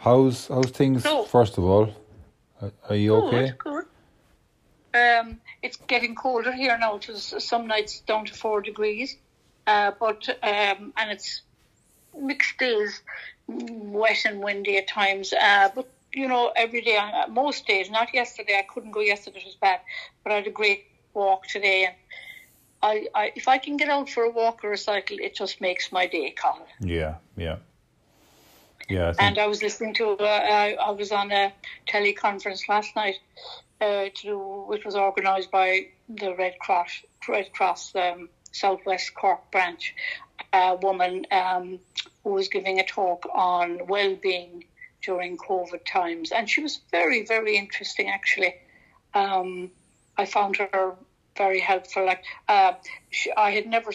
How's how's things? So- first of all, are, are you okay? Good, good. Um, it's getting colder here now. It was some nights down to four degrees, uh, but um, and it's mixed days, wet and windy at times. Uh, but you know, every day, uh, most days. Not yesterday. I couldn't go yesterday. It was bad. But I had a great walk today, and I, I if I can get out for a walk or a cycle, it just makes my day, Colin. Yeah, yeah, yeah. I think, And I was listening to, uh, I, I was on a teleconference last night, uh, to do, which was organised by the Red Cross, Red Cross um, Southwest Cork branch. A woman um, who was giving a talk on well-being during COVID times, and she was very, very interesting. Actually, um, I found her very helpful. Like uh, she, I had never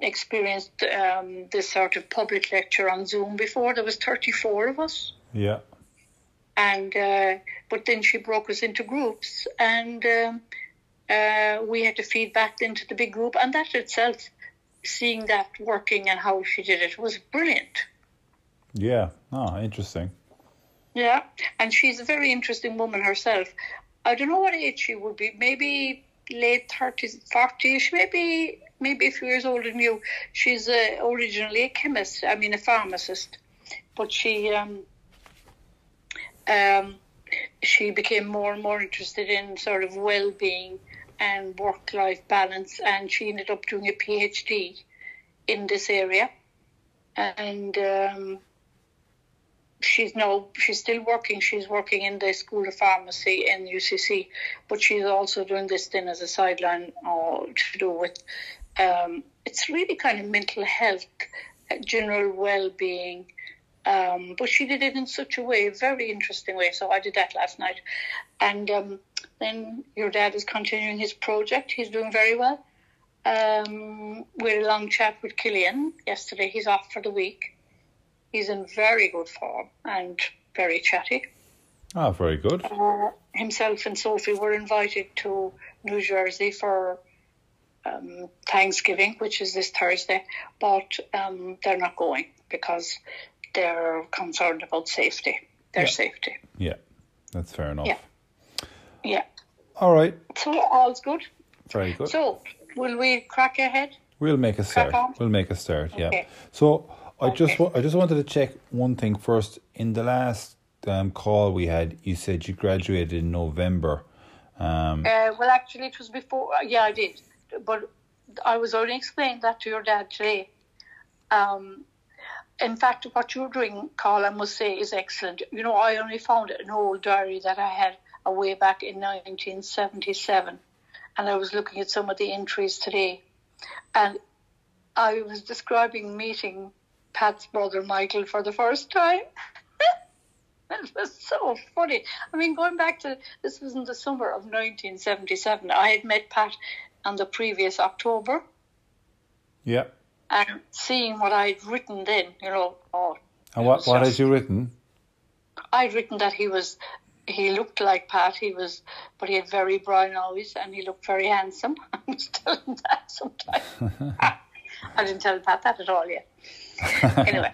experienced um, this sort of public lecture on Zoom before. There was 34 of us, yeah, and uh, but then she broke us into groups, and um, uh, we had to feed back into the big group, and that itself, seeing that working and how she did it was brilliant. yeah. Oh, interesting. Yeah, and she's a very interesting woman herself. I don't know what age she would be. Maybe late thirties, forties. Maybe maybe a few years older than you. She's uh, originally a chemist. I mean, a pharmacist, but she um, um, she became more and more interested in sort of well-being and work-life balance, and she ended up doing a PhD in this area, and. Um, she's no she's still working she's working in the school of pharmacy in ucc but she's also doing this thing as a sideline uh, to do with um, it's really kind of mental health uh, general well-being. Um, but she did it in such a way a very interesting way. So i did that last night. And um, then your dad is continuing his project. He's doing very well. Um, we had a long chat with killian yesterday. He's off for the week. He's in very good form and very chatty. Oh, very good. Uh, himself and Sophie were invited to New Jersey for um, Thanksgiving, which is this Thursday, but um, they're not going because they're concerned about safety, their Yeah. safety. Yeah, that's fair enough. Yeah. Yeah. All right, So all's good. very good. So will we crack ahead? We'll make a start. We'll make a start. Yeah. So I just Okay. wa- I just wanted to check one thing first. In the last um, call we had, you said you graduated in November. Um, Uh, well, actually, it was before. uh, Yeah, I did, but I was only explaining that to your dad today. Um, in fact, what you're doing, Carl, I must say, is excellent. You know, I only found an old diary that I had a way back in 1977, and I was looking at some of the entries today, and I was describing meeting Pat's brother Michael for the first time. It was so funny. I mean, going back to this was in the summer of 1977. I had met Pat on the previous October, yeah. and seeing what I'd written then, you know, oh, And what what just- had you written? I'd written that he was, he looked like Pat. He was, but he had very brown eyes and he looked very handsome. I was telling that sometimes. I didn't tell Pat that at all yet. anyway,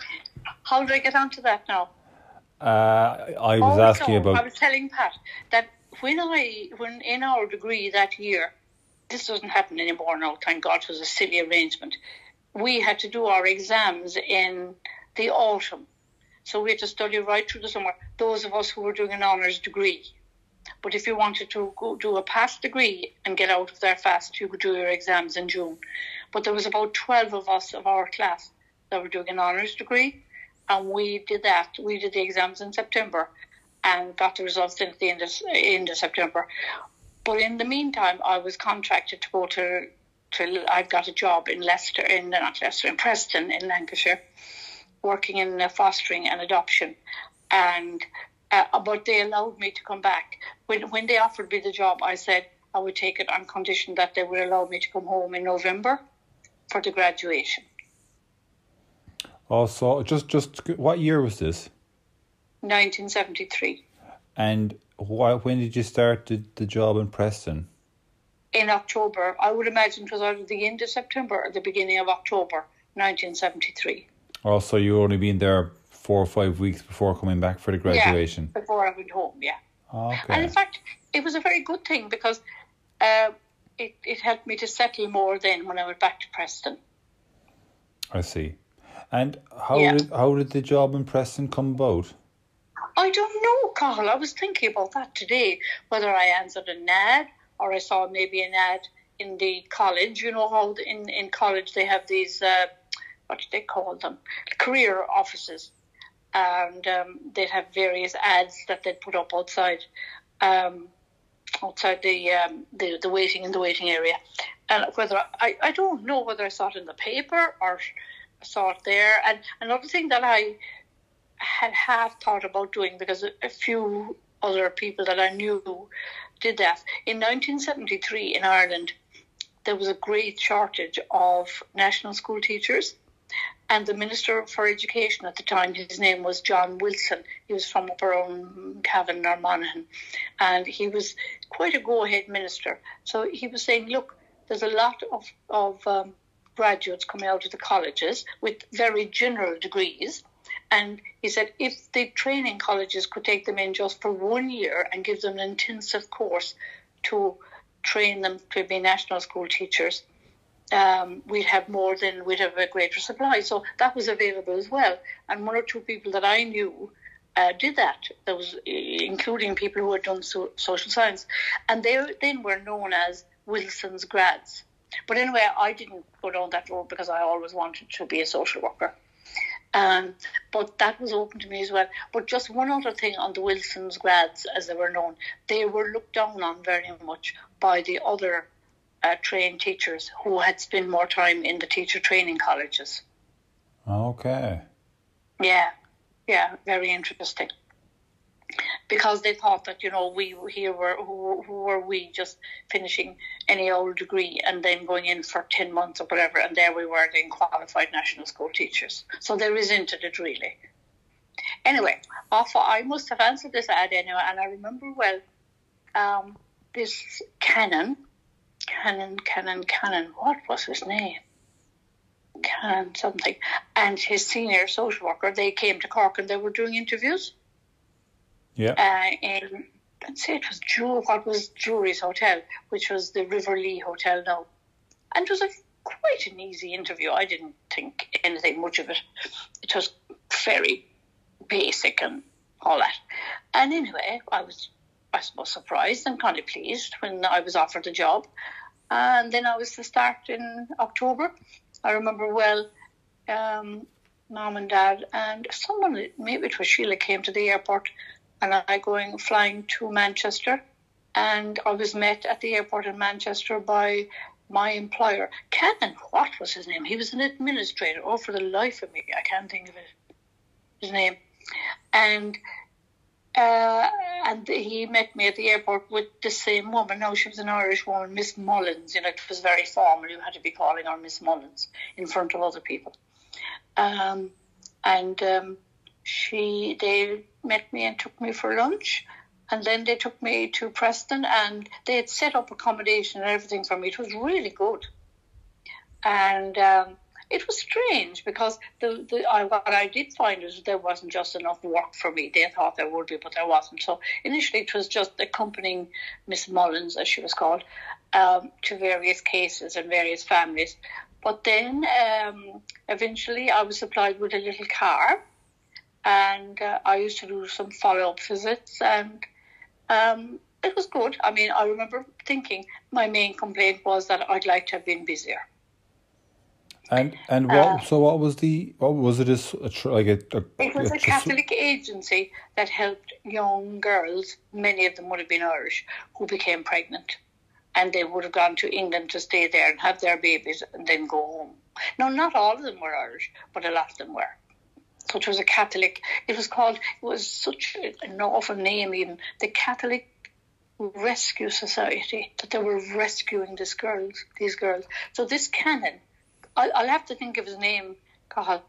how did I get onto that now? Uh, I was Oh, asking no, about. I was telling Pat that when I, when in our degree that year, this doesn't happen anymore now. Oh, thank God, it was a silly arrangement. We had to do our exams in the autumn, so we had to study right through the summer. Those of us who were doing an honours degree. But if you wanted to go do a pass degree and get out of there fast, you could do your exams in June. But there was about twelve of us of our class that were doing an honours degree, and we did that. We did the exams in September and got the results in the end of, end of September. But in the meantime, I was contracted to go to, to I got a job in Leicester, in not Leicester, in Preston, in Lancashire, working in fostering and adoption. And uh, but they allowed me to come back. When when they offered me the job, I said I would take it on condition that they would allow me to come home in November for the graduation. Also, just just what year was this? 1973. And why, when did you start the, the job in Preston? in October. I would imagine it was either the end of September or the beginning of October, 1973. Also, you only been there four or five weeks before coming back for the graduation. Yeah, before I went home, yeah. Okay. And in fact, it was a very good thing because uh, it, it helped me to settle more then when I went back to Preston. I see. And how Yeah. did how did the job in Preston come about? I don't know, Carl. I was thinking about that today, whether I answered an ad or I saw maybe an ad in the college. You know in, in college they have these, uh, what do they call them? Career offices. And um, they'd have various ads that they'd put up outside. Um, outside the, um, the the waiting in the waiting area, and whether I, I don't know whether I saw it in the paper or saw it there. And another thing that I had half thought about doing because a, few other people that I knew did that. In 1973 in Ireland, there was a great shortage of national school teachers. And the Minister for Education at the time, his name was John Wilson. He was from up around Cavan or Monaghan. And he was quite a go ahead minister. So he was saying, look, there's a lot of, of um, graduates coming out of the colleges with very general degrees. And he said if the training colleges could take them in just for one year and give them an intensive course to train them to be national school teachers, um, we'd have more than we'd have a greater supply. So that was available as well. And one or two people that I knew uh, did that. There was including people who had done so- social science, and they then were known as Wilson's grads. But anyway, I didn't go down that road because I always wanted to be a social worker. Um, but that was open to me as well. But just one other thing on the Wilson's grads, as they were known, they were looked down on very much by the other uh, trained teachers who had spent more time in the teacher training colleges. Okay. Yeah, yeah, very interesting. Because they thought that you know we here were who, who were we just finishing any old degree and then going in for ten months or whatever, and there we were then qualified national school teachers. So they resented it really. Anyway, off I must have answered this ad anyway, and I remember well. Um, this Canon, Canon, Canon, Canon. What was his name? Canon something, and his senior social worker. They came to Cork and they were doing interviews. Yeah. Uh, in let's say it was Jew, what was Jury's Hotel, which was the River Lee Hotel now, and it was a quite an easy interview. I didn't think anything much of it. It was very basic and all that. And anyway, I was I suppose surprised and kind of pleased when I was offered the job. And then I was to start in October. I remember well, um, mom and dad and someone, maybe it was Sheila, came to the airport and I going flying to Manchester. And I was met at the airport in Manchester by my employer, Canon. What was his name? He was an administrator. Oh, for the life of me, I can't think of it. His name. And uh, and he met me at the airport with the same woman. Now she was an Irish woman, Miss Mullins. You know, it was very formal. You had to be calling her Miss Mullins in front of other people. Um, and um, she, they met me and took me for lunch, and then they took me to Preston, and they had set up accommodation and everything for me. It was really good, and. Um, it was strange because the, the I, what I did find is there wasn't just enough work for me. They thought there would be, but there wasn't. So initially, it was just accompanying Miss Mullins, as she was called, um, to various cases and various families. But then um, eventually, I was supplied with a little car, and uh, I used to do some follow up visits, and um, it was good. I mean, I remember thinking my main complaint was that I'd like to have been busier. And and what? Uh, so what was the? What was it? As a, like a, a It was a just- Catholic agency that helped young girls, many of them would have been Irish, who became pregnant. And they would have gone to England to stay there and have their babies and then go home. No, not all of them were Irish, but a lot of them were. It was a Catholic, it was called, it was such an awful name even, the Catholic Rescue Society, that they were rescuing these girls, these girls. So this canon, I'll, I'll have to think of his name, Cathal,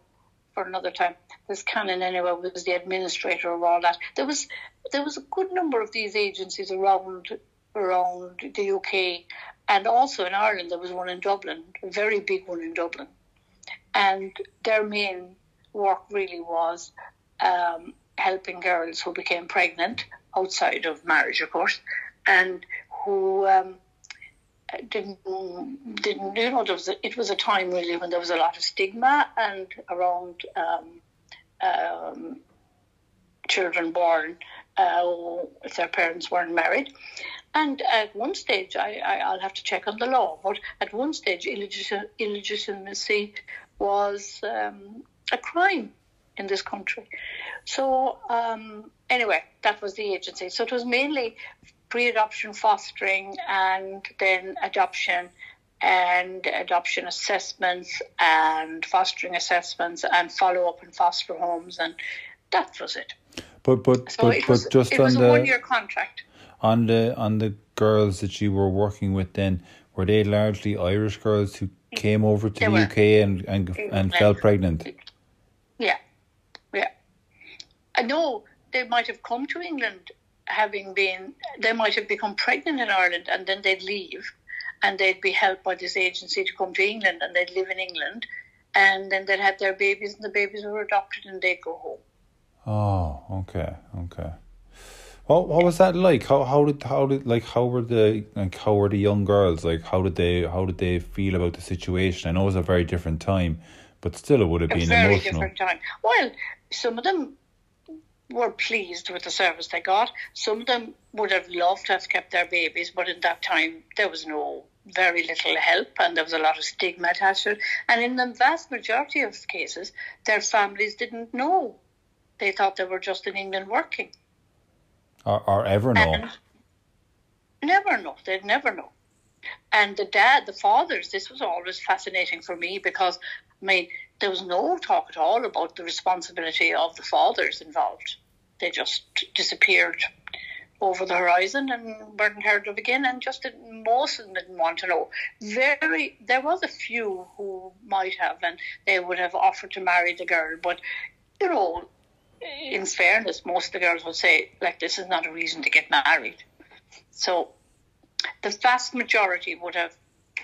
for another time. This canon anyway was the administrator of all that. There was there was a good number of these agencies around around the UK and also in Ireland there was one in Dublin, a very big one in Dublin. And their main work really was um, helping girls who became pregnant outside of marriage, of course, and who um, didn't didn't you know there was a, it was a time really when there was a lot of stigma and around um, um, children born uh, if their parents weren't married. And at one stage, I, I, will have to check on the law, but at one stage, illegit- illegitimacy was um, a crime in this country. So, um, anyway, that was the agency. So it was mainly pre adoption fostering and then adoption and adoption assessments and fostering assessments and follow up in foster homes, and that was it. But but so but, it but just on the one year contract. on the on the girls that you were working with then were they largely Irish girls who came over to They the were. UK and and, and fell pregnant? Yeah, yeah. I know they might have come to England having been, they might have become pregnant in Ireland and then they'd leave and they'd be helped by this agency to come to England and they'd live in England and then they'd have their babies and the babies were adopted and they'd go home. Oh, okay, okay. What what was that like? How how did how did like how were the like how were the young girls like how did they how did they feel about the situation? I know it was a very different time, but still it would have been A very emotional. different time. Well, some of them were pleased with the service they got. Some of them would have loved to have kept their babies, but in that time there was no very little help and there was a lot of stigma attached to it. And in the vast majority of cases, their families didn't know. They thought they were just in England working. Or or ever know. And never know. They'd never know. And the dad, the fathers, this was always fascinating for me because, I mean, there was no talk at all about the responsibility of the fathers involved. They just disappeared over the horizon and weren't heard of again, and just didn't, most of them didn't want to know. Very, there was a few who might have, and they would have offered to marry the girl, but you know, in fairness, most of the girls would say, like, this is not a reason to get married. So the vast majority would have,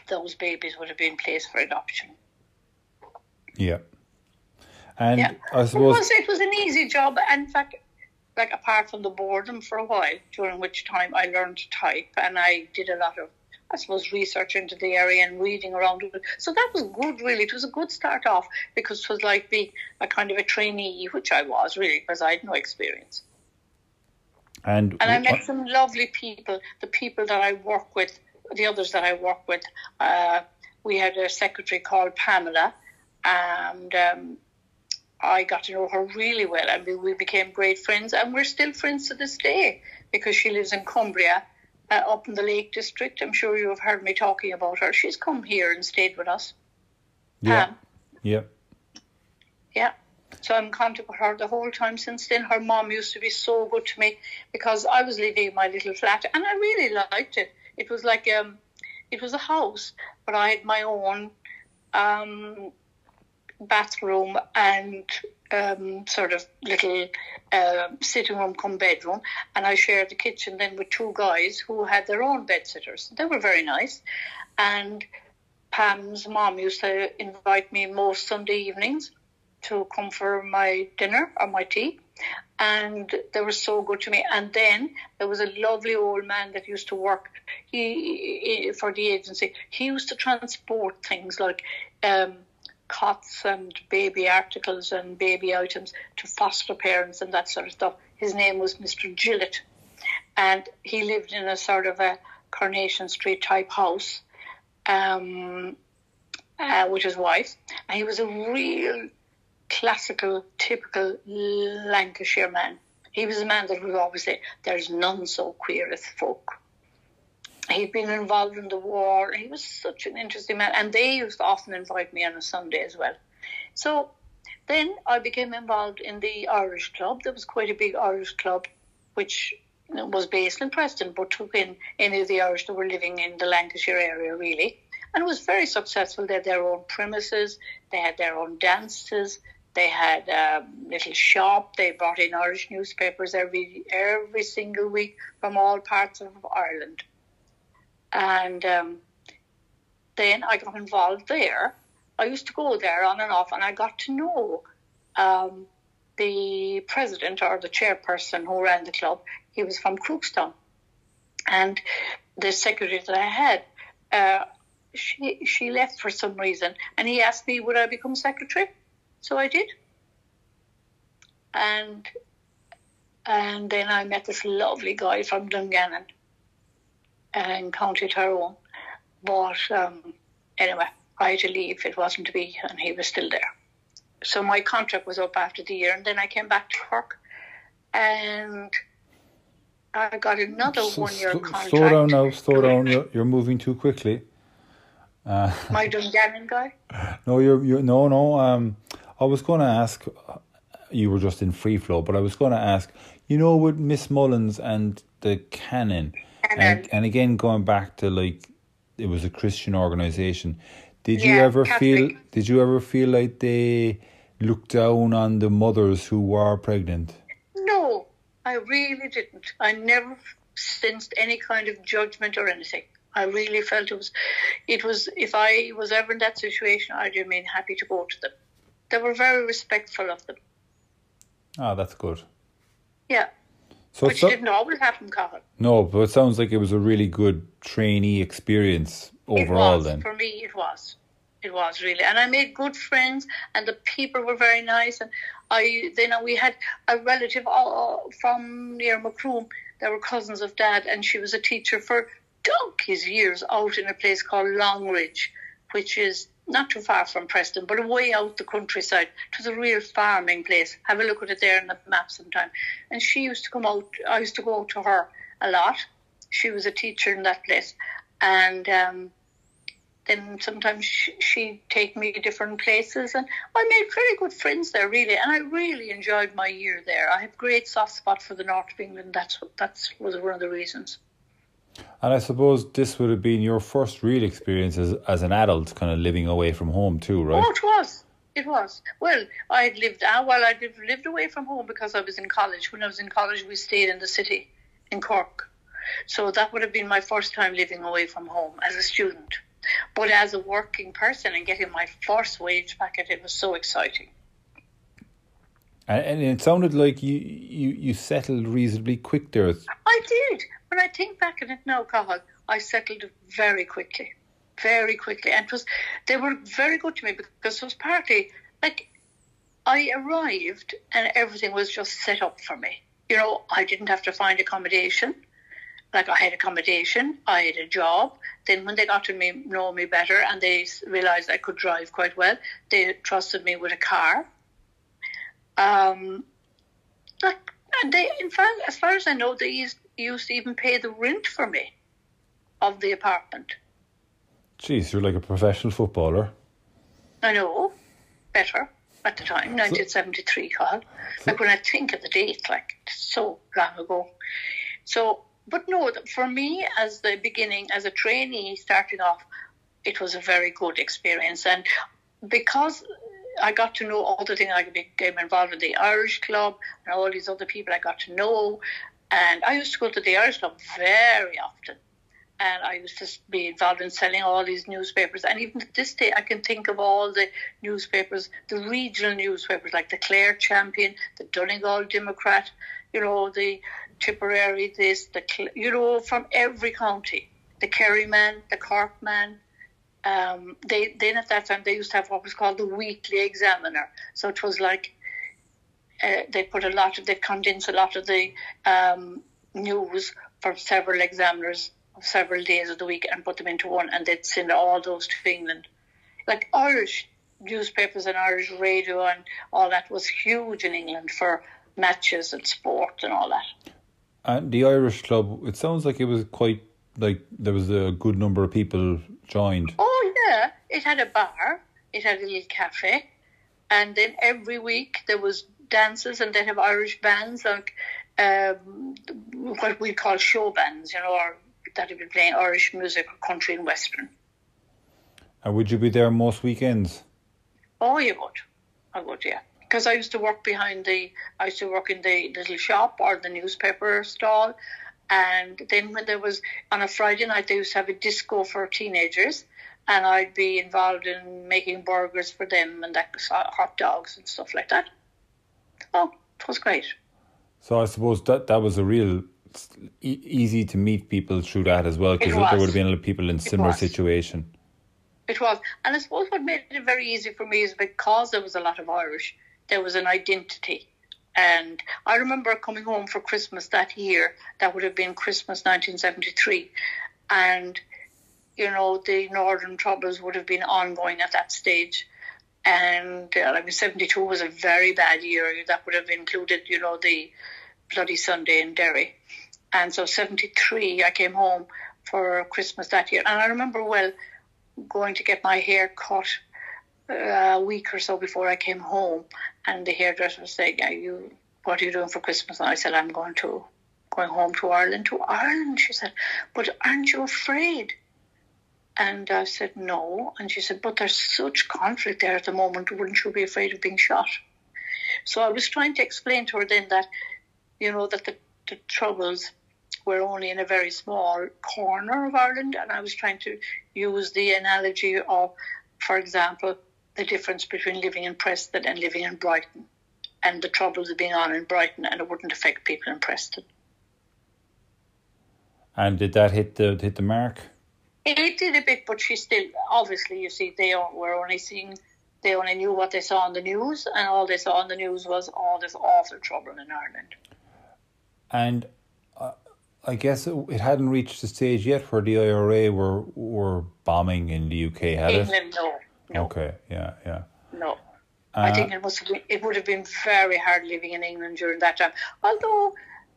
those babies would have been placed for adoption. Yeah. And Yeah. I It suppose was, it was an easy job. In fact, like, apart from the boredom for a while, during which time I learned to type and I did a lot of, I suppose, research into the area and reading around it. So that was good, really. It was a good start off because it was like being a kind of a trainee, which I was really, because I had no experience. and, And I met some lovely people. The people that I work with, the others that I work with, uh, we had a secretary called Pamela, and um, I got to know her really well, and we, we became great friends, and we're still friends to this day because she lives in Cumbria, uh, up in the Lake District. I'm sure you have heard me talking about her. She's come here and stayed with us. yeah, Pam. yeah, Yeah. So I'm in contact with her the whole time since then. Her mom used to be so good to me because I was living in my little flat and I really liked it. It was like um it was a house, but I had my own um bathroom and um, sort of little uh, sitting room come bedroom, and I shared the kitchen then with two guys who had their own bed sitters. They were very nice, and Pam's mom used to invite me most Sunday evenings to come for my dinner or my tea. And they were so good to me. And then there was a lovely old man that used to work he for the agency. He used to transport things like um, cots and baby articles and baby items to foster parents and that sort of stuff. His name was Mr. Gillett, and he lived in a sort of a Coronation Street type house um, uh, with his wife, and he was a real classical, typical Lancashire man. He was a man that would always say, "There's none so queer as folk." He'd been involved in the war. He was such an interesting man, and they used to often invite me on a Sunday as well. So then I became involved in the Irish club. There was quite a big Irish club, which was based in Preston, but took in any of the Irish that were living in the Lancashire area, really. And it was very successful. They had their own premises, they had their own dances, they had a little shop. They brought in Irish newspapers every every single week from all parts of Ireland. And um, then I got involved there. I used to go there on and off, and I got to know um, the president or the chairperson who ran the club, he was from Crookstown. And the secretary that I had, uh, she she left for some reason, and he asked me would I become secretary, so I did. And and then I met this lovely guy from Dungannon in County Tyrone. But um, anyway, I had to leave. It wasn't to be, and he was still there. So my contract was up after the year, and then I came back to Cork, and I got another so, one-year contract. Slow down now. Slow down. You're, you're moving too quickly. Uh, my Dungannon guy. No, you're you're no no. Um, I was going to ask. You were just in free flow, but I was going to ask. You know, with Miss Mullins and the canon, and, and again going back to like it was a Christian organization. Did you ever Catholic. feel? Did you ever feel like they looked down on the mothers who were pregnant? No, I really didn't. I never sensed any kind of judgment or anything. I really felt it was, it was. If I was ever in that situation, I'd remain happy to go to them. They were very respectful of them. Ah, that's good. Yeah. So Which so, didn't always happen, Colin. No, but it sounds like it was a really good trainee experience overall. Was, then for me, it was. It was really, and I made good friends, and the people were very nice. And I then we had a relative all, from near Macroom. They were cousins of Dad, and she was a teacher for donkey's years out in a place called Longridge, which is not too far from Preston, but away out the countryside. It was a real farming place. Have a look at it there on the map sometime. And she used to come out, I used to go to her a lot. She was a teacher in that place. And um, then sometimes she'd take me to different places. And I made pretty good friends there, really. And I really enjoyed my year there. I have great soft spot for the north of England. That's, that was one of the reasons. And I suppose this would have been your first real experience as, as an adult, kind of living away from home too, right? Oh, it was. It was. Well, I had lived, uh, well, I lived, lived away from home because I was in college. When I was in college, we stayed in the city, in Cork. So that would have been my first time living away from home as a student. But as a working person and getting my first wage packet, it was so exciting. And, it sounded like you, you, you settled reasonably quick there. I did. When I think back on it now, Cathal, I settled very quickly, very quickly, and was they were very good to me because it was partly like I arrived and everything was just set up for me. You know, I didn't have to find accommodation. Like I had accommodation, I had a job. Then when they got to me, know me better, and they realised I could drive quite well, they trusted me with a car. Um, like, and they, in fact, as far as I know, they used used to even pay the rent for me of the apartment. Jeez, you're like a professional footballer. I know, better at the time, 1973, Carl. Like when I think of the date, like so long ago. So, but no, for me, as the beginning, as a trainee starting off, it was a very good experience. And because I got to know all the things, I became involved in the Irish Club and all these other people I got to know. And I used to go to the Irish Club very often. And I used to be involved in selling all these newspapers. And even to this day, I can think of all the newspapers, the regional newspapers like the Clare Champion, the Donegal Democrat, you know, the Tipperary this, the, you know, from every county. The Kerryman, the Corkman. Um, they then at that time they used to have what was called the Weekly Examiner. So it was like uh, they put a lot of they condense a lot of the um, news from several examiners of several days of the week and put them into one, and they'd send all those to England. Like Irish newspapers and Irish radio and all that was huge in England for matches and sport and all that. And the Irish club, it sounds like it was quite like there was a good number of people joined. Oh it had a bar, it had a little cafe, and then every week there was dances and they have Irish bands like um, what we call show bands, you know, or that have been playing Irish music or country and western. And would you be there most weekends? Oh, you would. I would, yeah. Because I used to work behind the, I used to work in the little shop or the newspaper stall. And then when there was, on a Friday night, they used to have a disco for teenagers. And I'd be involved in making burgers for them and that, uh, hot dogs and stuff like that. Oh, it was great. So I suppose that that was a real e- easy to meet people through that as well because there would have been a lot of people in similar was. situation. It was. And I suppose what made it very easy for me is because there was a lot of Irish, there was an identity. And I remember coming home for Christmas that year, that would have been Christmas 1973. And, you know, the Northern Troubles would have been ongoing at that stage. And uh, I mean, 72 was a very bad year. That would have included, you know, the Bloody Sunday in Derry. And so 73, I came home for Christmas that year. And I remember well going to get my hair cut uh, a week or so before I came home, and the hairdresser was saying, "Are you? What are you doing for Christmas?" And I said, "I'm going to going home to Ireland." To Ireland, she said, "But aren't you afraid?" And I said, "No." And she said, "But there's such conflict there at the moment. Wouldn't you be afraid of being shot?" So I was trying to explain to her then that, you know, that the, the troubles were only in a very small corner of Ireland, and I was trying to use the analogy of, for example, the difference between living in Preston and living in Brighton, and the troubles being on in Brighton, and it wouldn't affect people in Preston. And did that hit the hit the mark? It did a bit, but she still, obviously, you see, they were only seeing, they only knew what they saw on the news, and all they saw on the news was all this awful trouble in Ireland. And uh, I guess it, it hadn't reached the stage yet where the IRA were were bombing in the UK, had it? England, no, no, Okay, yeah, yeah. no. I think it must have been, it would have been very hard living in England during that time. Although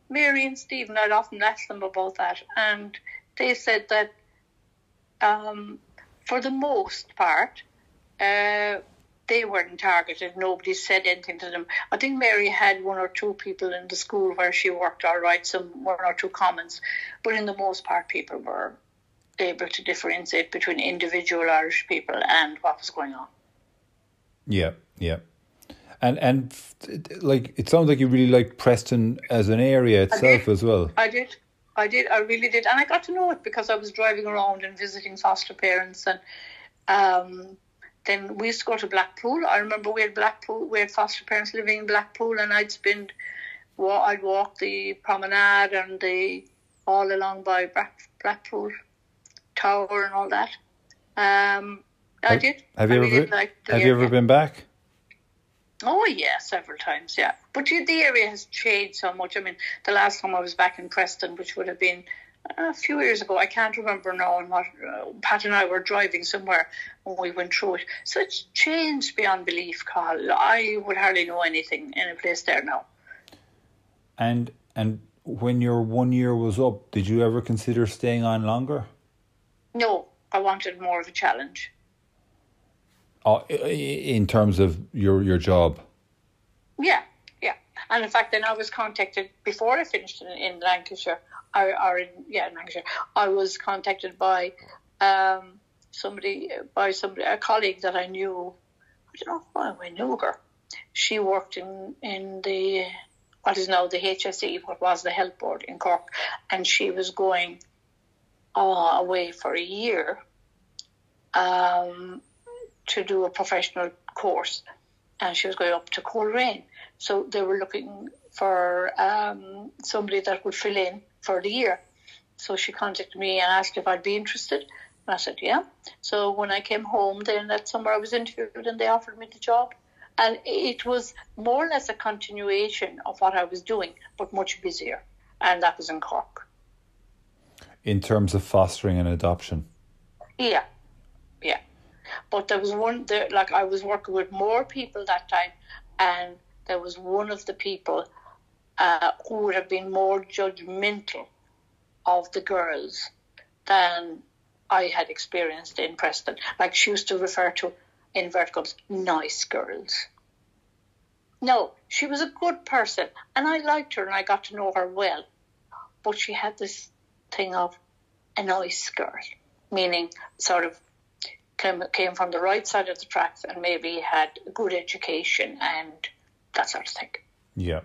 Mary and Stephen, I'd often ask them about that, and they said that um, for the most part, uh, they weren't targeted. Nobody said anything to them. I think Mary had one or two people in the school where she worked all right, some one or two comments, but in the most part, people were able to differentiate between individual Irish people and what was going on. Yeah, yeah. And and like it sounds like you really like Preston as an area itself as well. I did. I did. I really did. And I got to know it because I was driving around and visiting foster parents. And um, then we used to go to Blackpool. I remember we had Blackpool, we had foster parents living in Blackpool, and I'd spend, well, I'd walk the promenade and the all along by Blackpool Tower and all that. Um, I Have- did. Have I you really ever liked the have you ever been back? Oh yeah, several times, yeah. But the area has changed so much. I mean, the last time I was back in Preston, which would have been a few years ago, I can't remember now. And what uh, Pat and I were driving somewhere when we went through it, so it's changed beyond belief, Carl. I would hardly know anything in a place there now. And and when your one year was up, did you ever consider staying on longer? No, I wanted more of a challenge. I- in terms of your your job. Yeah, yeah. And in fact, then I was contacted before I finished in, in Lancashire, or, or in, yeah, in Lancashire. I was contacted by um, somebody, by somebody, a colleague that I knew. I don't know why I knew her. She worked in in the what is now the HSE, what was the health board in Cork, and she was going uh, away for a year um, to do a professional course, and she was going up to Coleraine. So they were looking for um, somebody that would fill in for the year. So she contacted me and asked if I'd be interested. And I said, yeah. So when I came home, then that summer I was interviewed and they offered me the job. And it was more or less a continuation of what I was doing, but much busier. And that was in Cork. in terms of fostering and adoption. Yeah, yeah. But there was one there, like I was working with more people that time, and there was one of the people uh, who would have been more judgmental of the girls than I had experienced in Preston. Like she used to refer to, in verticals, nice girls. No, she was a good person, and I liked her, and I got to know her well. But she had this thing of a nice girl, meaning sort of came, came from the right side of the tracks and maybe had a good education and that sort of thing. Yeah.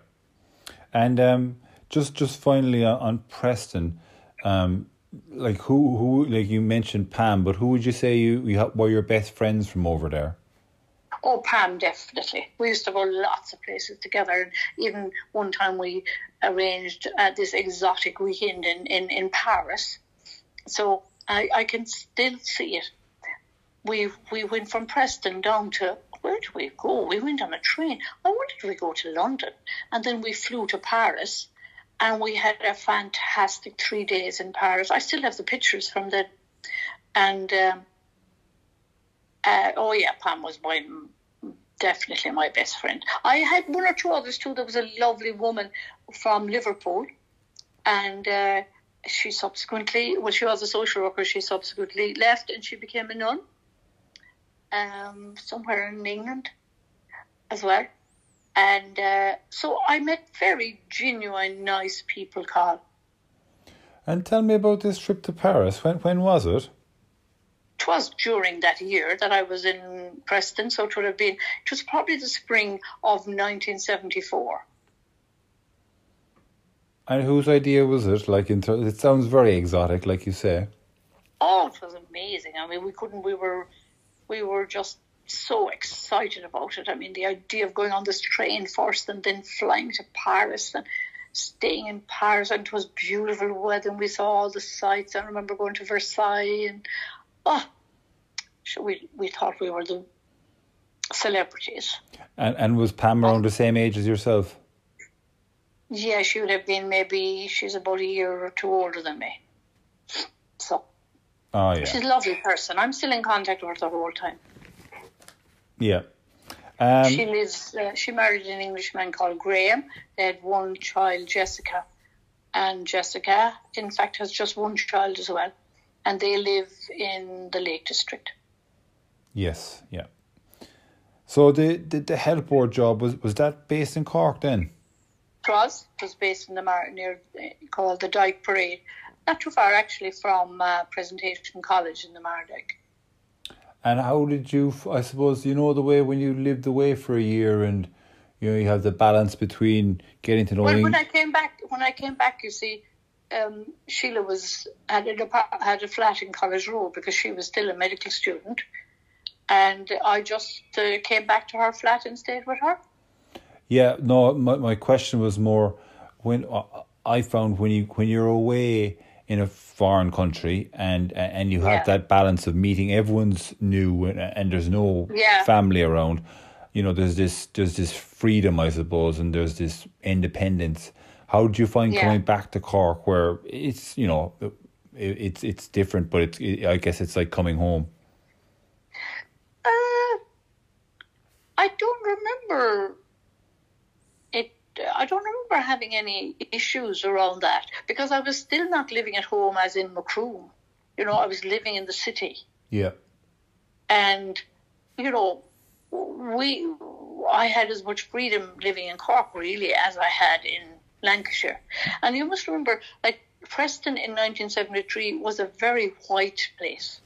And um, just just finally on, on Preston, um, like who who like you mentioned Pam, but who would you say you, you were your best friends from over there? Oh, Pam, definitely. We used to go lots of places together. And even one time we arranged uh, this exotic weekend in, in, in Paris. So I, I can still see it. We we went from Preston down to where did we go? We went on a train. I wanted we go to London, and then we flew to Paris, and we had a fantastic three days in Paris. I still have the pictures from then, and um, uh, oh yeah, Pam was my definitely my best friend. I had one or two others too. There was a lovely woman from Liverpool, and uh, she subsequently, well, she was a social worker. She subsequently left and she became a nun um, somewhere in England as well. And uh, so I met very genuine, nice people, Carl. And tell me about this trip to Paris. When when was it? It was during that year that I was in Preston, so it would have been, it was probably the spring of 1974. And whose idea was it? Like, it sounds very exotic, like you say. Oh, it was amazing. I mean, we couldn't, we were, we were just so excited about it. I mean, the idea of going on this train first and then flying to Paris and staying in Paris, and it was beautiful weather, and we saw all the sights. I remember going to Versailles, and oh, so we we thought we were the celebrities. And and was Pam around the same age as yourself? Yeah, she would have been maybe she's about a year or two older than me. So Oh yeah, she's a lovely person. I'm still in contact with her the whole time. yeah. Um, she lives. Uh, she married an Englishman called Graham. They had one child, Jessica, and Jessica, in fact, has just one child as well, and they live in the Lake District. yes, yeah. So the, the the health board job was was that based in Cork then? It was. It was based in the Mar- near uh, called the Dyke Parade, not too far actually from uh, Presentation College in the Mardyke. And how did you? I suppose you know the way when you lived away for a year, and you know you have the balance between getting to know. Well, when I came back, when I came back, you see, um, Sheila was had a had a flat in College Road because she was still a medical student, and I just uh, came back to her flat and stayed with her. Yeah, no, my, my question was more when uh, I found when you when you're away in a foreign country and and you have Yeah. that balance of meeting everyone's new and, and there's no Yeah. family around, you know, there's this there's this freedom, I suppose, and there's this independence. How did you find Yeah. coming back to Cork, where it's you know, it, it's it's different, but it's it, I guess it's like coming home. Uh, I don't remember. I don't remember having any issues around that because I was still not living at home, as in Macroom. You know, I was living in the city. Yeah, and you know we I had as much freedom living in Cork really as I had in Lancashire and you must remember like Preston in 1973 was a very white place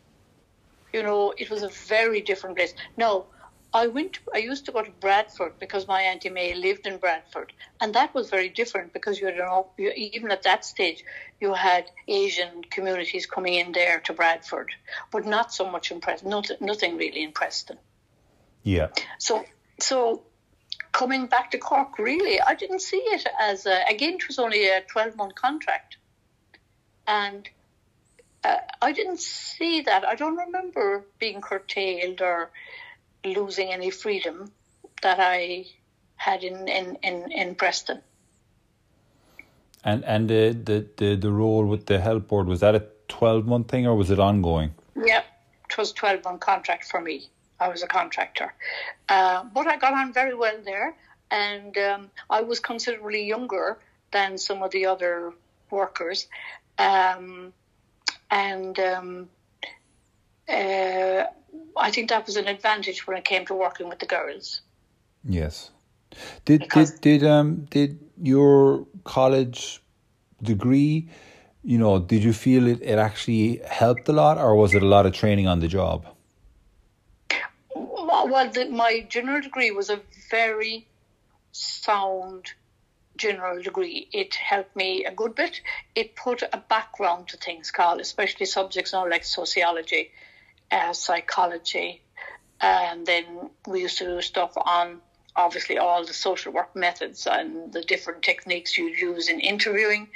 you know it was a very different place now I went I used to go to Bradford because my auntie May lived in Bradford and that was very different because you had an, you, even at that stage you had Asian communities coming in there to Bradford but not so much in Preston nothing, nothing really in Preston. Yeah, so so coming back to Cork really I didn't see it as a, again it was only a 12 month contract. And uh, I didn't see that. I don't remember being curtailed or losing any freedom that I had in, in, in, in Preston. and and the the the, the role with the health board was that a twelve month thing or was it ongoing? Yeah, it was 12 month contract for me. I was a contractor. Uh, but I got on very well there and um, I was considerably younger than some of the other workers. Um, and um, uh, I think that was an advantage when it came to working with the girls. Yes. Did Because- did did um did your college degree, you know, did you feel it, it actually helped a lot or was it a lot of training on the job? Well, the, my general degree was a very sound general degree. It helped me a good bit. It put a background to things, Carl, especially subjects now like sociology, uh, psychology, And then we used to do stuff on obviously all the social work methods and the different techniques you use in interviewing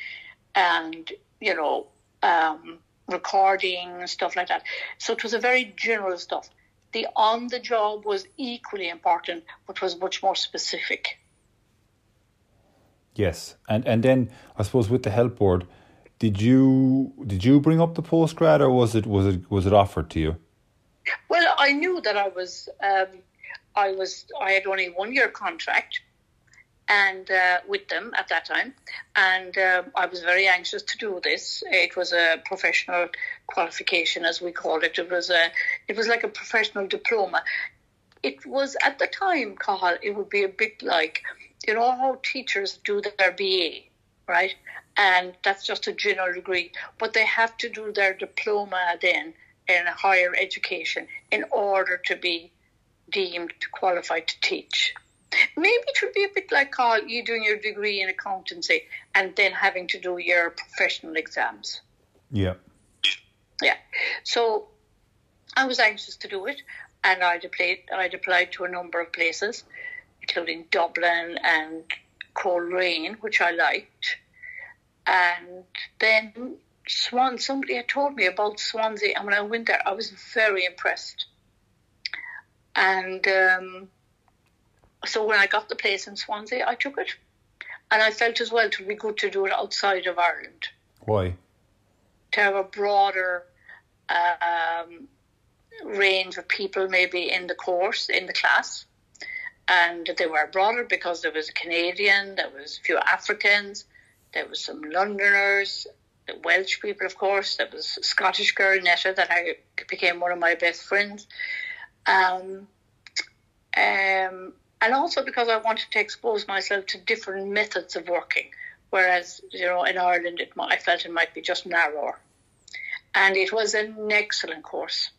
and, you know, um, recording and stuff like that. So it was a very general stuff. The on the job was equally important, but was much more specific. Yes, and and then I suppose with the health board, did you did you bring up the postgrad or was it was it was it offered to you? I knew that I was um, I was I had only one year contract, and uh, with them at that time, and uh, I was very anxious to do this. It was a professional qualification, as we called it. It was a it was like a professional diploma. It was at the time, Cathal. It would be a bit like you know how teachers do their BA, right? And that's just a general degree, but they have to do their diploma then in higher education in order to be deemed qualified to teach. Maybe it would be a bit like Carl, you doing your degree in accountancy and then having to do your professional exams. Yeah. Yeah. So I was anxious to do it and I'd applied, I'd applied to a number of places, including Dublin and Coleraine, which I liked. And then Swan, somebody had told me about Swansea, and when I went there, I was very impressed. And um, so when I got the place in Swansea, I took it. And I felt as well it would be good to do it outside of Ireland. Why? To have a broader um, range of people maybe in the course, in the class. And they were broader because there was a Canadian, there was a few Africans, there was some Londoners, Welsh people, of course. There was a Scottish girl, Netta, that I became one of my best friends. Um, um, and also because I wanted to expose myself to different methods of working, whereas you know in Ireland it, I felt it might be just narrower. And it was an excellent course,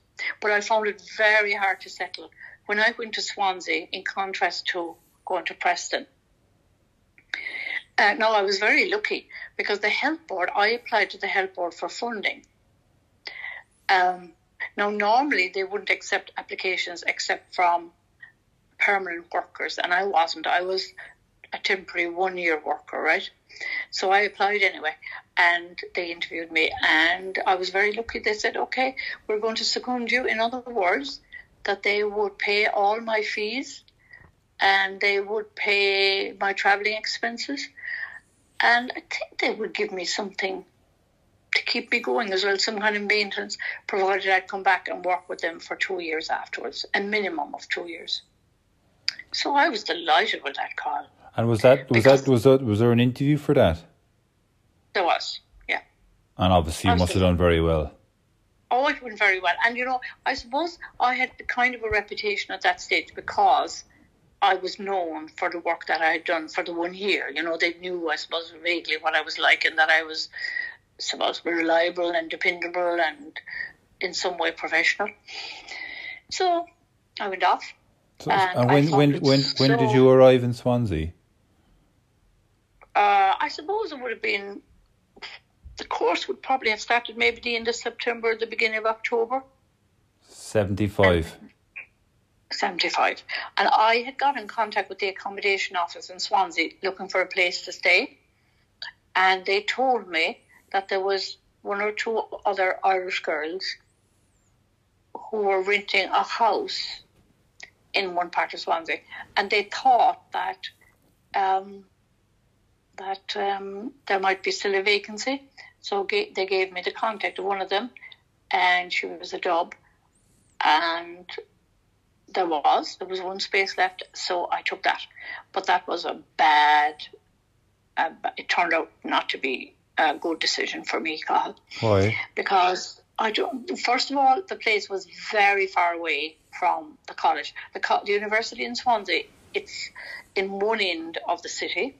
but I found it very hard to settle when I went to Swansea. In contrast to going to Preston, uh, no, I was very lucky because the health board. I applied to the health board for funding. Um, now, normally they wouldn't accept applications except from permanent workers, and I wasn't. I was a temporary one year worker, right? So I applied anyway, and they interviewed me, and I was very lucky. They said, okay, we're going to second you. In other words, that they would pay all my fees and they would pay my traveling expenses. And I think they would give me something to keep me going as well, some kind of maintenance, provided I'd come back and work with them for two years afterwards, a minimum of two years. So I was delighted with that call. And was that was that was that was there an interview for that? There was, yeah. And obviously, you must have done very well. Oh, it went very well. And you know, I suppose I had the kind of a reputation at that stage because I was known for the work that I had done for the one year. You know, they knew, I suppose, vaguely what I was like and that I was supposed to be reliable and dependable and in some way professional. So I went off so, and, when when when when did you arrive in Swansea? Uh, I suppose it would have been the course would probably have started maybe the end of September, the beginning of October. Seventy five. 75. And I had got in contact with the accommodation office in Swansea looking for a place to stay. And they told me that there was one or two other Irish girls who were renting a house in one part of Swansea, and they thought that um, that um, there might be still a vacancy. So ga- they gave me the contact of one of them, and she was a dub, and there was there was one space left, so I took that. But that was a bad. Uh, it turned out not to be a good decision for me, Carl. Why? Because I don't. First of all, the place was very far away from the college. The, co- the university in Swansea, it's in one end of the city,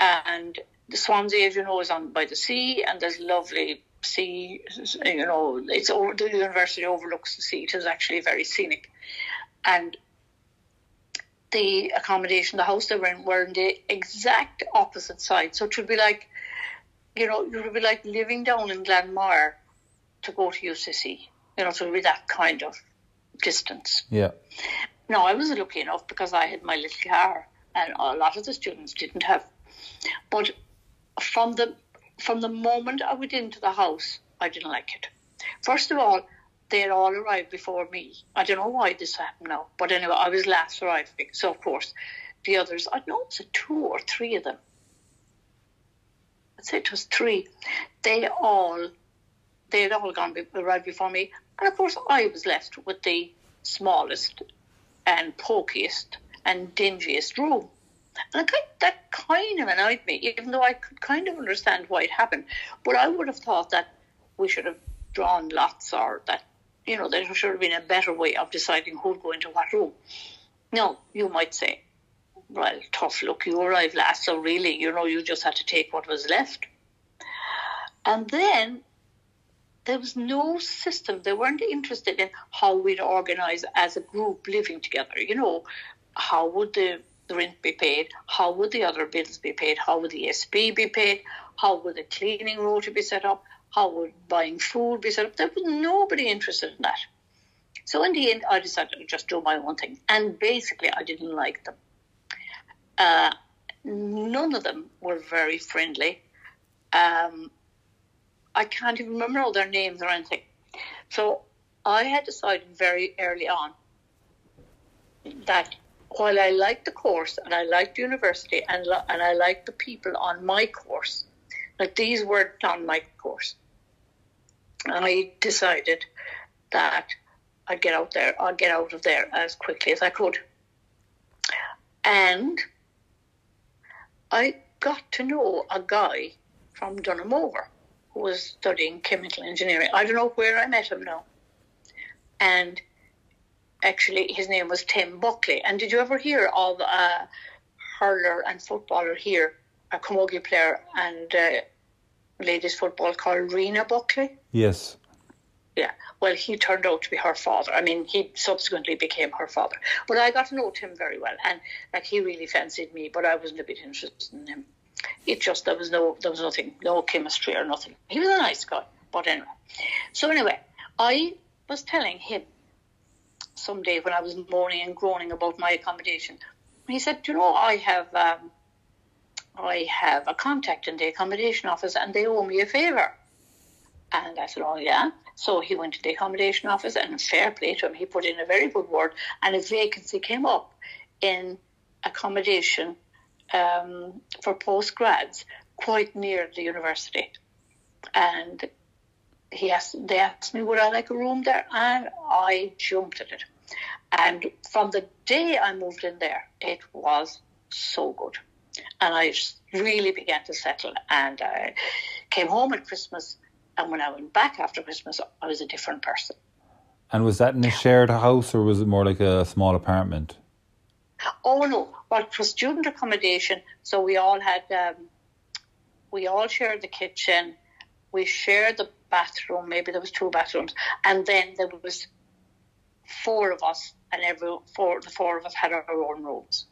and the Swansea, as you know, is on by the sea, and there's lovely sea. You know, it's over. The university overlooks the sea. It is actually very scenic, and the accommodation, the house they were in, were in the exact opposite side. So it would be like, you know, it would be like living down in Glanmire to go to UCC. You know, so it would be that kind of distance. Yeah. Now, I was lucky enough because I had my little car, and a lot of the students didn't have. But from the from the moment I went into the house, I didn't like it. First of all, they had all arrived before me. I don't know why this happened now, but anyway, I was last arriving. So of course, the others, I know it was two or three of them. I'd say it was three. They all, they had all gone arrived before me, and of course, I was left with the smallest and pokiest and dingiest room. And that kind of annoyed me, even though I could kind of understand why it happened. But I would have thought that we should have drawn lots or that, you know, there should have been a better way of deciding who'd go into what room. No, you might say, well, tough luck, you arrived last, so really, you know, you just had to take what was left. And then there was no system. They weren't interested in how we'd organise as a group living together. You know, how would the rent be paid? How would the other bills be paid? How would the ESB be paid? How would the cleaning rota be set up? How would buying food be set up? There was nobody interested in that. So in the end, I decided to just do my own thing. And basically, I didn't like them. Uh, none of them were very friendly. Um, I can't even remember all their names or anything. So I had decided very early on that while I liked the course and I liked the university and, and I liked the people on my course, like these weren't on my course, And I decided that I'd get out there, I'd get out of there as quickly as I could. And I got to know a guy from Donaghmore who was studying chemical engineering. I don't know where I met him now. And actually, his name was Tim Buckley. And did you ever hear of a hurler and footballer here, a camogie player and uh, ladies football called Rena Buckley? Yes. Yeah, well, he turned out to be her father. I mean, he subsequently became her father. But I got to know Tim very well, and like he really fancied me, but I wasn't a bit interested in him. It just there was no there was nothing, no chemistry or nothing. He was a nice guy, but anyway. So anyway, I was telling him someday when I was moaning and groaning about my accommodation. He said, "You know, I have." Um, I have a contact in the accommodation office and they owe me a favour. And I said, Oh, yeah. So he went to the accommodation office and fair play to him, he put in a very good word and a vacancy came up in accommodation um, for post grads quite near the university. And he asked, they asked me, would I like a room there? And I jumped at it. And from the day I moved in there, it was so good. And I really began to settle. And I came home at Christmas and when I went back after Christmas, I was a different person. And was that in a shared house or was it more like a small apartment? Oh no, well, it was student accommodation, so we all had, um, we all shared the kitchen, we shared the bathroom. Maybe there was two bathrooms, and then there was four of us, and every four, the four of us had our own rooms.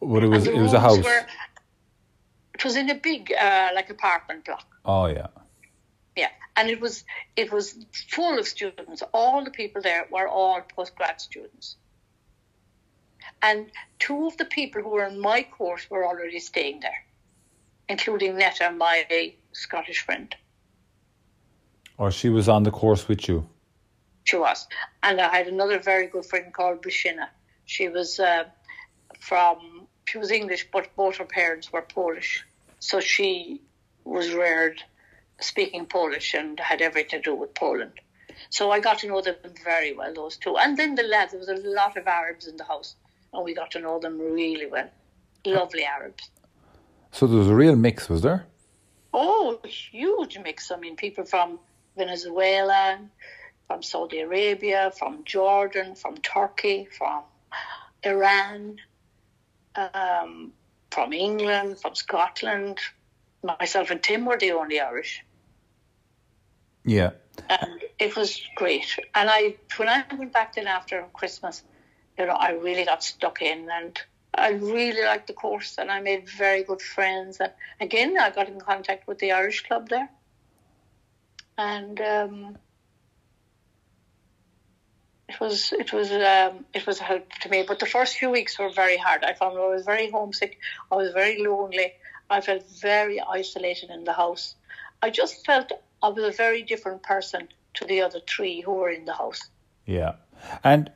But it was it was a house. Were, it was in a big uh, like apartment block. Oh yeah yeah, and it was it was full of students. All the people there were all postgrad students, and two of the people who were in my course were already staying there, including Netta, my Scottish friend. Or she was on the course with you. She was, and I had another very good friend called Brishina. She was uh, from she was English, but both her parents were Polish, so she was reared speaking Polish and had everything to do with Poland. So I got to know them very well, those two. And then the lads, there was a lot of Arabs in the house, and we got to know them really well. Lovely Arabs. So there was a real mix, was there? Oh, a huge mix. I mean, people from Venezuela, from Saudi Arabia, from Jordan, from Turkey, from Iran, um, from England, from Scotland. Myself and Tim were the only Irish. Yeah. And it was great. And I, when I went back then after Christmas, you know, I really got stuck in and I really liked the course and I made very good friends. And again, I got in contact with the Irish club there. And um, it was it was um, it was a help to me. But the first few weeks were very hard. I found I was very homesick. I was very lonely. I felt very isolated in the house. I just felt I was a very different person to the other three who were in the house. Yeah. And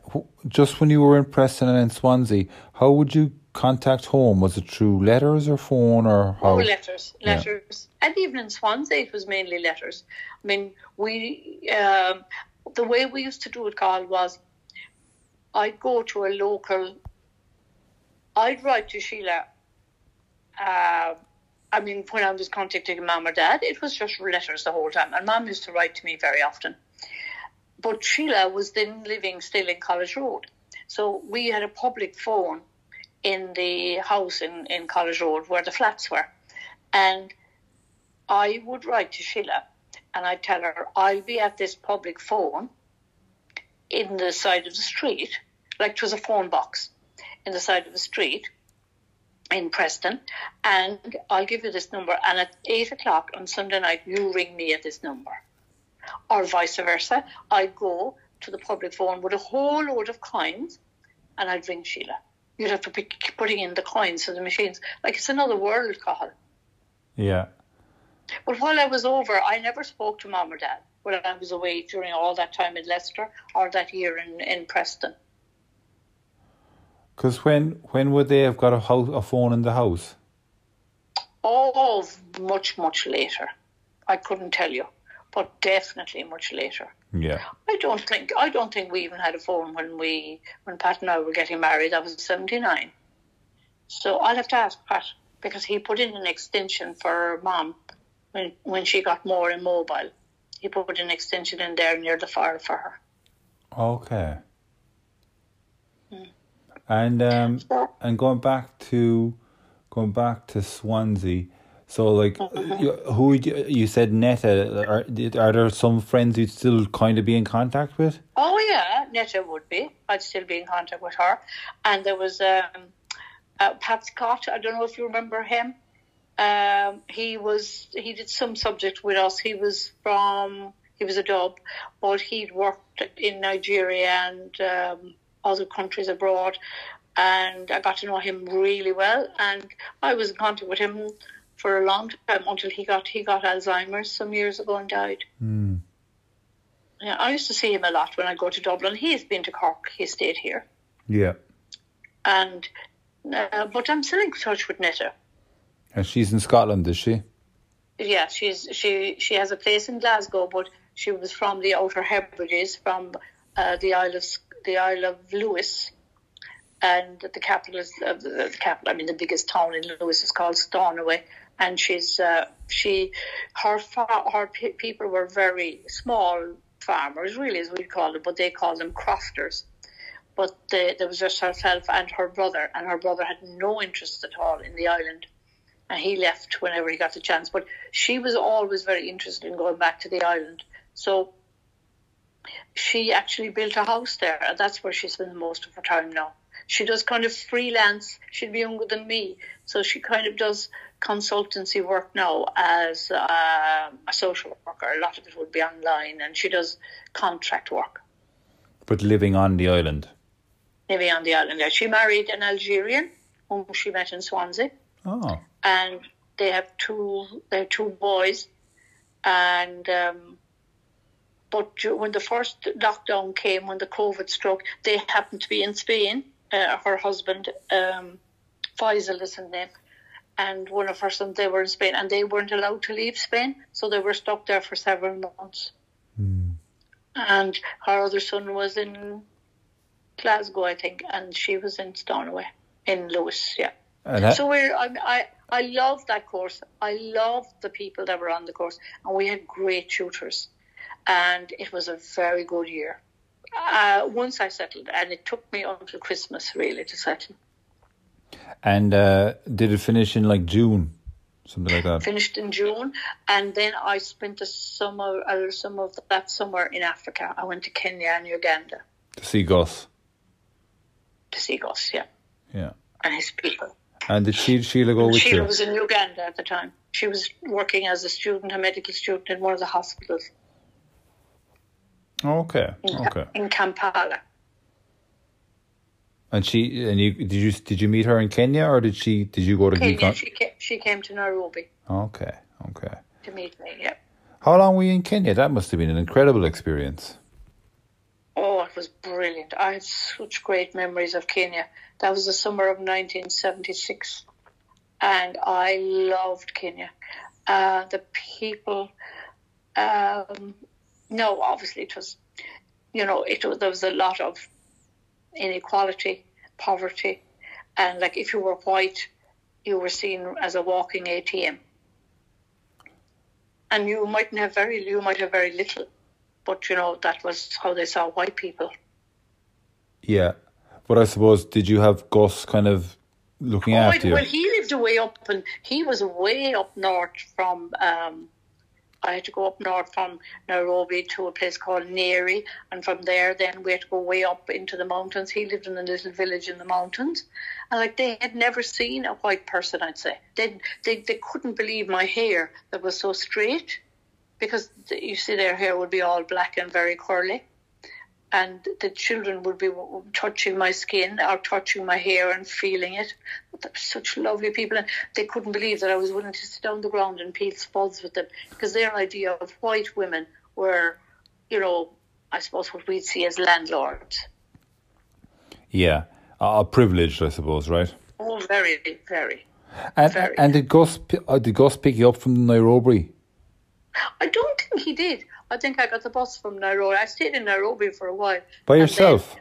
just when you were in Preston and in Swansea, how would you contact home? Was it through letters or phone or how? Oh, letters, letters, and even in Swansea, it was mainly letters. I mean, we um, the way we used to do it, Carl, was I'd go to a local. I'd write to Sheila. Uh, I mean, when I was contacting mum or dad, it was just letters the whole time, and mum used to write to me very often. But Sheila was then living still in College Road, so we had a public phone in the house in, in College Road where the flats were. And I would write to Sheila and I'd tell her, I'll be at this public phone in the side of the street, like it was a phone box in the side of the street in Preston, and I'll give you this number. And at eight o'clock on Sunday night, you ring me at this number, or vice versa. I'd go to the public phone with a whole load of coins, and I'd ring Sheila. You'd have to be putting in the coins in the machines. Like it's another world, Cathal. Yeah. But while I was over, I never spoke to mom or dad when I was away during all that time in Leicester or that year in, in Preston. Because when when would they have got a house, a phone in the house? Oh, much, much later. I couldn't tell you, but definitely much later. Yeah. I don't think I don't think we even had a phone when we when Pat and I were getting married. I was seventy nine. So I'll have to ask Pat because he put in an extension for mom when when she got more immobile. He put an extension in there near the fire for her. Okay. And um So and going back to going back to Swansea. So like you, who would you, you said Netta are are there some friends you'd still kind of be in contact with? Oh yeah, Netta would be. I'd still be in contact with her. And there was um, uh, Pat Scott. I don't know if you remember him. Um, he was he did some subject with us. He was from he was a dub, but he'd worked in Nigeria and um, other countries abroad. And I got to know him really well. And I was in contact with him for a long time until he got he got Alzheimer's some years ago and died. Hmm. Yeah, I used to see him a lot when I go to Dublin. He's been to Cork. He stayed here, Yeah. and uh, but I'm still in touch with Netta. And she's in Scotland, is she? Yeah, she's she she has a place in Glasgow, but she was from the Outer Hebrides, from uh, the Isle of the Isle of Lewis, and the capital is uh, the, the capital. I mean, the biggest town in Lewis is called Stornoway, and she's uh, she her fa- her pe- people were very small farmers, really, as we call them, but they call them crofters. But they, there was just herself and her brother, and her brother had no interest at all in the island and he left whenever he got the chance. But she was always very interested in going back to the island. So she actually built a house there, and that's where she spends most of her time now. She does kind of freelance. She'd be younger than me, so she kind of does consultancy work now as uh, a social worker. A lot of it would be online, and she does contract work But living on the island. living on the island. There, she married an Algerian whom she met in Swansea. Oh. and they have two they have two boys. And um, but when the first lockdown came when the covid struck they happened to be in spain uh, her husband um, Faisal is his name. And one of her sons they were in spain and they weren't allowed to leave spain so they were stuck there for several months. And her other son was in glasgow i think and she was in stornoway in lewis yeah that, so we're, I, I, I love that course. I love the people that were on the course, and we had great tutors, and it was a very good year. Uh, once I settled, and it took me until Christmas really to settle. and uh, did it finish in like June? Something like that. Finished in June, and then I spent the summer, uh, some of that summer in Africa. I went to Kenya and Uganda To see Gus. to see Gus, yeah, Yeah. and his people. And did she, Sheila go with Sheila you? was in Uganda at the time. She was working as a student, a medical student in one of the hospitals. Okay. in, Okay. in Kampala. And she and you did you did you meet her in Kenya or did she did you go to Kenya, Yukon? she came, she came to Nairobi Okay. Okay. to meet me. Yeah. How long were you in Kenya? That must have been an incredible experience. Oh, it was brilliant. I have such great memories of Kenya. That was the summer of 1976, and I loved Kenya. Uh, the people, um, no, obviously it was, you know, it was, there was a lot of inequality, poverty, and like if you were white, you were seen as a walking ATM. And you mightn't have very, you might have very little, but you know that was how they saw white people. Yeah. But I suppose did you have Gus kind of looking Oh, after you? well, he lived away up, and he was way up north from. Um, I had to go up north from Nairobi to a place called Nyeri, and from there, then we had to go way up into the mountains. He lived in a little village in the mountains, and like they had never seen a white person. I'd say they they they couldn't believe my hair that was so straight, because the, you see their hair would be all black and very curly and the children would be touching my skin or touching my hair and feeling it. But they were such lovely people, and they couldn't believe that I was willing to sit on the ground and peel spuds with them because their idea of white women were, you know, I suppose what we'd see as landlords. yeah. Uh, privileged, I suppose, right? Oh, very, very. And Very. and did Gus uh, did Gus pick you up from Nairobi? I don't think he did. I think I got the bus from Nairobi. I stayed in Nairobi for a while. By yourself?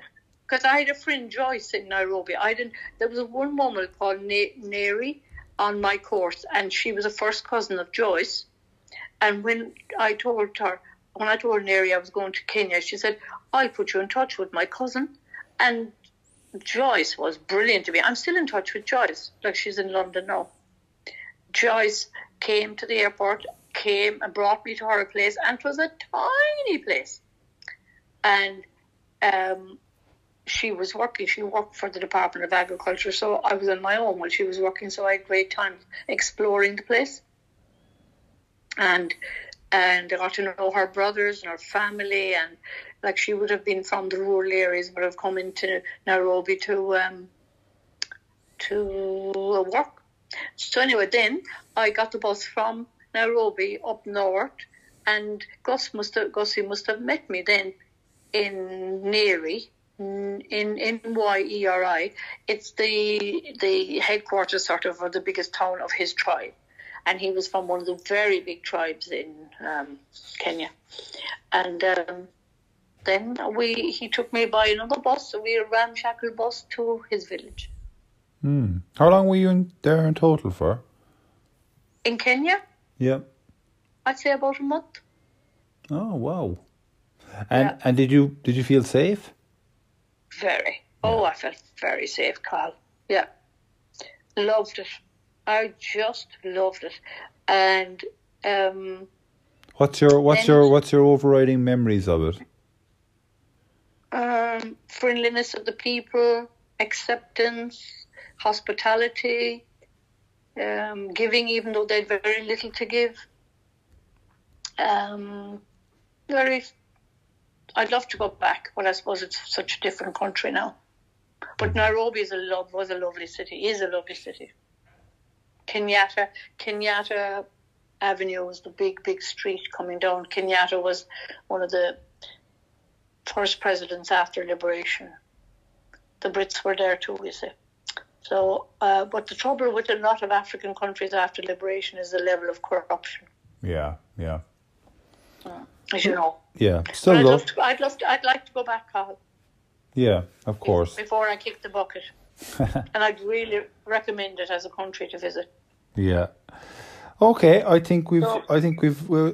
because I had a friend Joyce in Nairobi. I didn't. There was one woman called Na- Neri on my course, and she was a first cousin of Joyce. And when I told her, when I told Neri I was going to Kenya, she said, "I'll put you in touch with my cousin." And Joyce was brilliant to me. I'm still in touch with Joyce, like she's in London now. Joyce came to the airport, came and brought me to her place, and it was a tiny place. And um, she was working. She worked for the Department of Agriculture, so I was on my own while she was working. So I had great time exploring the place, and and I got to know her brothers and her family, and like she would have been from the rural areas, but have come into Nairobi to um, to work. So anyway, then I got the bus from Nairobi up north, and Gus must have Gussie must have met me then in Nyeri, in in N-Y-E-R-I. It's the the headquarters sort of or the biggest town of his tribe, and he was from one of the very big tribes in um, Kenya, and. Um, then we he took me by another bus, so we a ramshackle bus to his village Hmm. How long were you in there in total for? in Kenya. Yeah. I'd say about a month. Oh wow. And Yeah. and did you did you feel safe? Very. Oh, I felt very safe, Carl. Yeah. Loved it. I just loved it. And um, What's your what's your what's your overriding memories of it? um, friendliness of the people, acceptance, hospitality, um, giving even though they had very little to give. Um, very. I'd love to go back, but I suppose it's such a different country now. But Nairobi is a love was a lovely city. Is a lovely city. Kenyatta, Kenyatta Avenue was the big, big street coming down. Kenyatta was one of the first presidents after liberation. The Brits were there too, you see. So, uh, but the trouble with a lot of African countries after liberation is the level of corruption, Yeah, yeah. as you know. Yeah. Still I'd love to, I'd love to, I'd like to go back, Carl, Yeah, of course. before I kick the bucket. and I'd really recommend it as a country to visit. Yeah. Okay, I think we've So- I think we've we